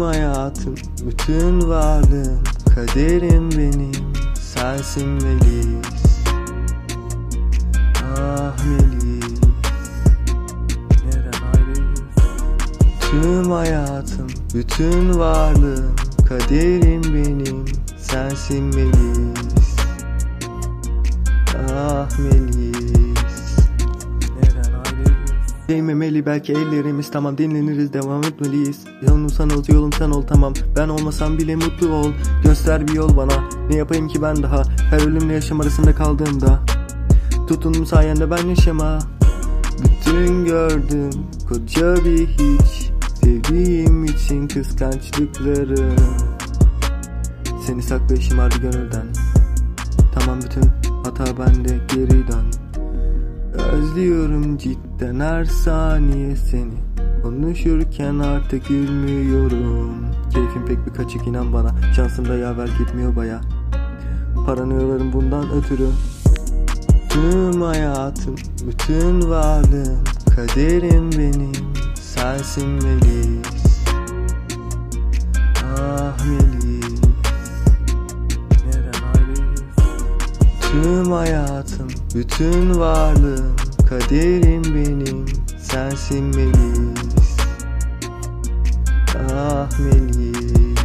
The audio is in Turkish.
hayatım, bütün varlığım, kaderim benim, sensin Melis. Ah Melis, ayrıyız? Tüm hayatım, bütün varlığım, kaderim benim, sensin Melis. Ah Melis? Değmemeli belki ellerimiz tamam dinleniriz devam etmeliyiz. Yolum sen ol yolum sen ol tamam. Ben olmasam bile mutlu ol. Göster bir yol bana Ne yapayım ki ben daha? Her ölümle yaşam arasında kaldığımda. Tutundum sayende ben yaşama. Bütün gördüm koca bir hiç Sevdiğim için kıskançlıkları Seni saklayışım vardı gönülden. Tamam bütün hata bende geri dön Cidden her saniye seni Konuşurken artık gülmüyorum. Keyfim pek bir kaçık inan bana. Şansım da yaver gitmiyor baya. Paranoyalarım bundan ötürü. Tüm hayatım, bütün varlığım Kaderim benim, sensin Melis. Ah Melis? Tüm hayatım, bütün varlığım, kaderim benim, sensin Melis. Ah Melis.